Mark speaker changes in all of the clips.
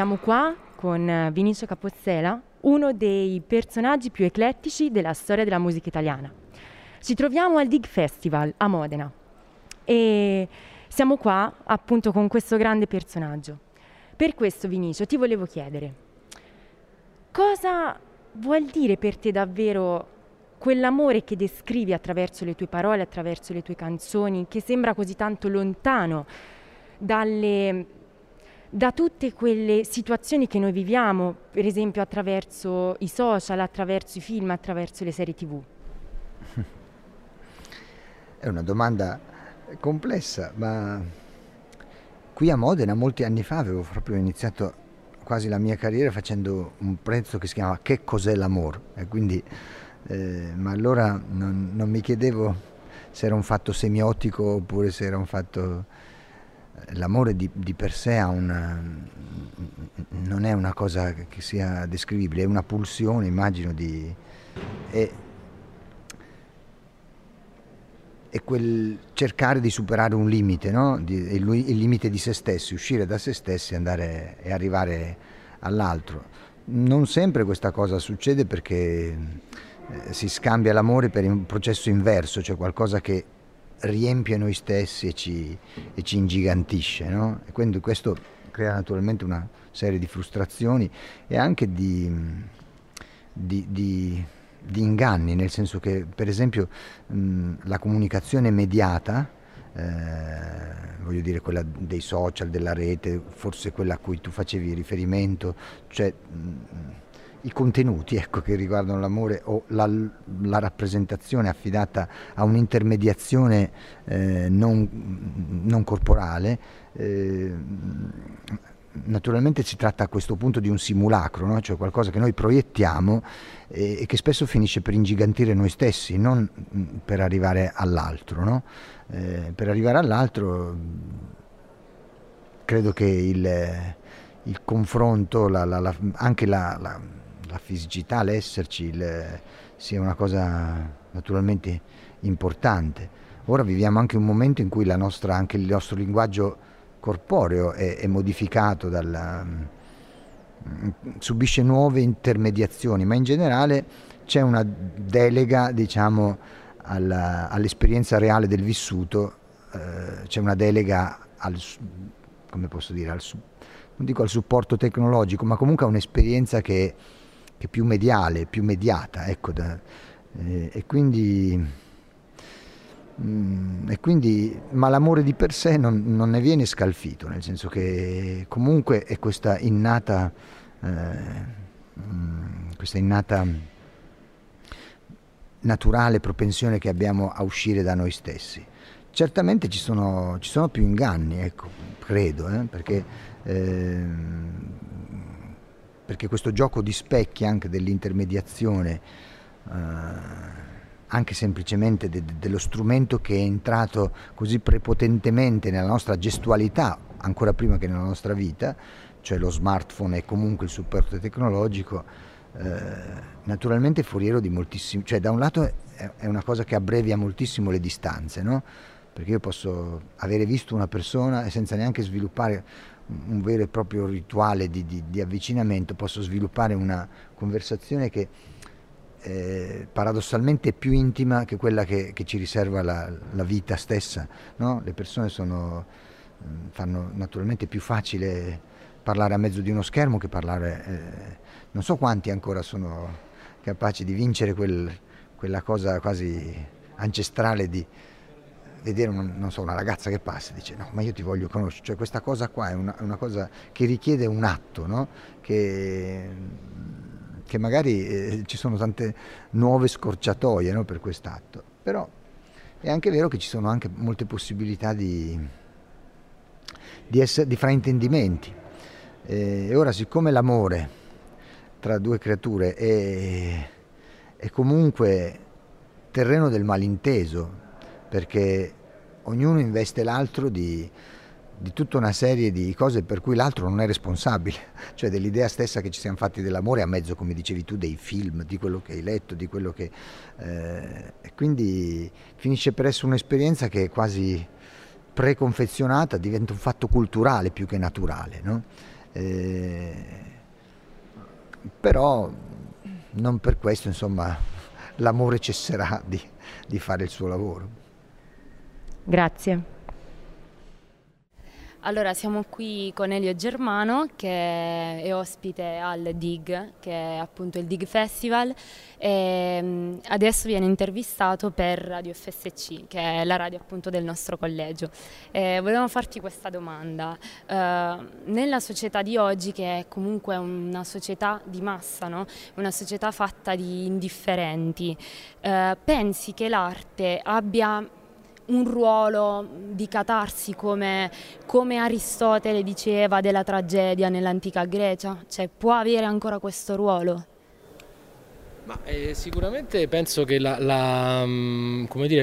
Speaker 1: siamo qua con Vinicio Capozzela, uno dei personaggi più eclettici della storia della musica italiana. Ci troviamo al Dig Festival a Modena e siamo qua appunto con questo grande personaggio. Per questo Vinicio ti volevo chiedere, cosa vuol dire per te davvero quell'amore che descrivi attraverso le tue parole, attraverso le tue canzoni, che sembra così tanto lontano dalle, da tutte quelle situazioni che noi viviamo, per esempio attraverso i social, attraverso i film, attraverso le serie tv?
Speaker 2: È una domanda complessa, ma qui a Modena molti anni fa avevo proprio iniziato quasi la mia carriera facendo un prezzo che si chiama Che cos'è l'amore? E quindi eh, ma allora non, non, mi chiedevo se era un fatto semiotico oppure se era un fatto... L'amore di, di per sé una, non è una cosa che sia descrivibile, è una pulsione, immagino, di... È, è quel cercare di superare un limite, no? di, il, il, limite di se stessi, uscire da se stessi andare, e arrivare all'altro. Non sempre questa cosa succede perché eh, si scambia l'amore per un processo inverso, cioè qualcosa che riempie noi stessi e ci, e ci ingigantisce. No? E quindi questo crea naturalmente una serie di frustrazioni e anche di, di, di, di inganni, nel senso che per esempio la comunicazione immediata, eh, voglio dire quella dei social, della rete, forse quella a cui tu facevi riferimento, cioè mh, i contenuti ecco, che riguardano l'amore o la, la, rappresentazione affidata a un'intermediazione eh, non, non, corporale, eh, naturalmente si tratta a questo punto di un simulacro, no? cioè qualcosa che noi proiettiamo e, e, che spesso finisce per ingigantire noi stessi, non per arrivare all'altro. No? Eh, per arrivare all'altro credo che il, il confronto, la, la, anche la la fisicità, l'esserci, il, sia una cosa naturalmente importante. Ora viviamo anche un momento in cui nostra, anche il nostro linguaggio corporeo è, è modificato, dalla, mm, subisce nuove intermediazioni, ma in generale c'è una delega diciamo, alla, all'esperienza reale del vissuto, eh, c'è una delega al, dire, al, non dico al supporto tecnologico, ma comunque a un'esperienza che che è più mediale, più mediata, ecco, da, eh, e, quindi, mm, e quindi, ma l'amore di per sé non, non, ne viene scalfito, nel senso che comunque è questa innata, eh, mm, questa innata naturale propensione che abbiamo a uscire da noi stessi. Certamente ci sono, ci sono più inganni, ecco, credo, eh, perché eh, perché questo gioco di specchi anche dell'intermediazione, eh, anche semplicemente de- dello strumento che è entrato così prepotentemente nella nostra gestualità, ancora prima che nella nostra vita, cioè lo smartphone e comunque il supporto tecnologico, eh, naturalmente foriero di moltissimi, cioè da un lato è una cosa che abbrevia moltissimo le distanze, no? perché io posso avere visto una persona e senza neanche sviluppare un vero e proprio rituale di, di, di avvicinamento, posso sviluppare una conversazione che eh, paradossalmente è più intima che quella che, che ci riserva la, la vita stessa. No? Le persone sono, mm, fanno naturalmente più facile parlare a mezzo di uno schermo che parlare... Eh, non so quanti ancora sono capaci di vincere quel, quella cosa quasi ancestrale di vedere una, so, una, ragazza che passa e dice no ma io ti voglio conoscere, cioè questa cosa qua è una, una cosa che richiede un atto, no? che, che, magari eh, ci sono tante nuove scorciatoie no, per quest'atto, però è anche vero che ci sono anche molte possibilità di, di, essere, di fraintendimenti. E ora siccome l'amore tra due creature è, è comunque terreno del malinteso, perché ognuno investe l'altro di, di, tutta una serie di cose per cui l'altro non è responsabile, cioè dell'idea stessa che ci siamo fatti dell'amore a mezzo, come dicevi tu, dei film, di quello che hai letto, di quello che... Eh, e quindi finisce per essere un'esperienza che è quasi preconfezionata, diventa un fatto culturale più che naturale. No? eh, però non per questo insomma l'amore cesserà di, di fare il suo lavoro.
Speaker 1: Grazie.
Speaker 3: Allora, siamo qui con Elio Germano che è ospite al DIG, che è appunto il DIG Festival e mm, adesso viene intervistato per Radio FSC, che è la radio appunto del nostro collegio. E volevamo farti questa domanda. Uh, nella società di oggi, che è comunque una società di massa, no? una società fatta di indifferenti, uh, pensi che l'arte abbia un ruolo di catarsi come, come, Aristotele diceva della tragedia nell'antica Grecia? Cioè può avere ancora questo ruolo?
Speaker 4: Ma, eh, sicuramente penso che la, la,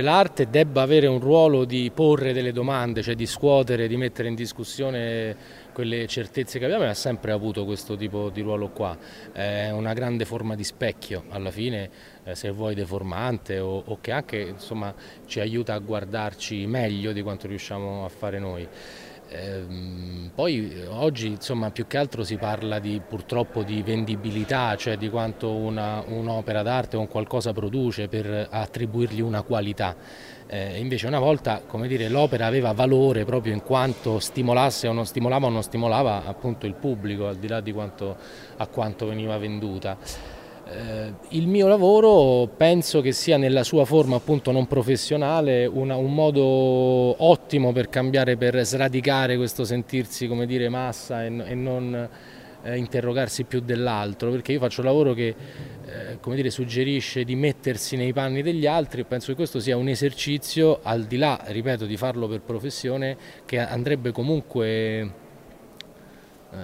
Speaker 4: l'arte debba avere un ruolo di porre delle domande, cioè di scuotere, di mettere in discussione quelle certezze che abbiamo e ha sempre avuto questo tipo di ruolo qua. È una grande forma di specchio, alla fine eh, se vuoi deformante o, o che anche insomma, ci aiuta a guardarci meglio di quanto riusciamo a fare noi. Ehm, poi oggi insomma, più che altro si parla di, purtroppo di vendibilità, cioè di quanto un'opera d'arte o un qualcosa produce per attribuirgli una qualità. Eh, invece una volta l'opera aveva valore proprio in quanto stimolasse o non stimolava o non stimolava appunto il pubblico al di là di quanto, a quanto veniva venduta. Eh, il mio lavoro penso che sia nella sua forma appunto non professionale una, un modo ottimo per cambiare, per sradicare questo sentirsi come dire massa e, e non eh, interrogarsi più dell'altro perché io faccio un lavoro che eh, come dire, suggerisce di mettersi nei panni degli altri e penso che questo sia un esercizio al di là, ripeto, di farlo per professione che andrebbe comunque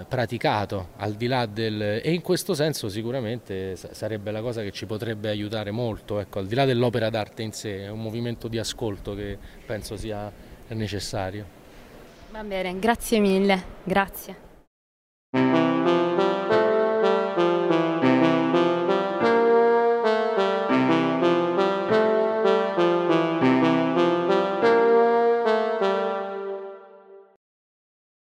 Speaker 4: praticato al di là del e in questo senso sicuramente sarebbe la cosa che ci potrebbe aiutare molto ecco, al di là dell'opera d'arte in sé è un movimento di ascolto che penso sia necessario.
Speaker 3: Va bene grazie mille grazie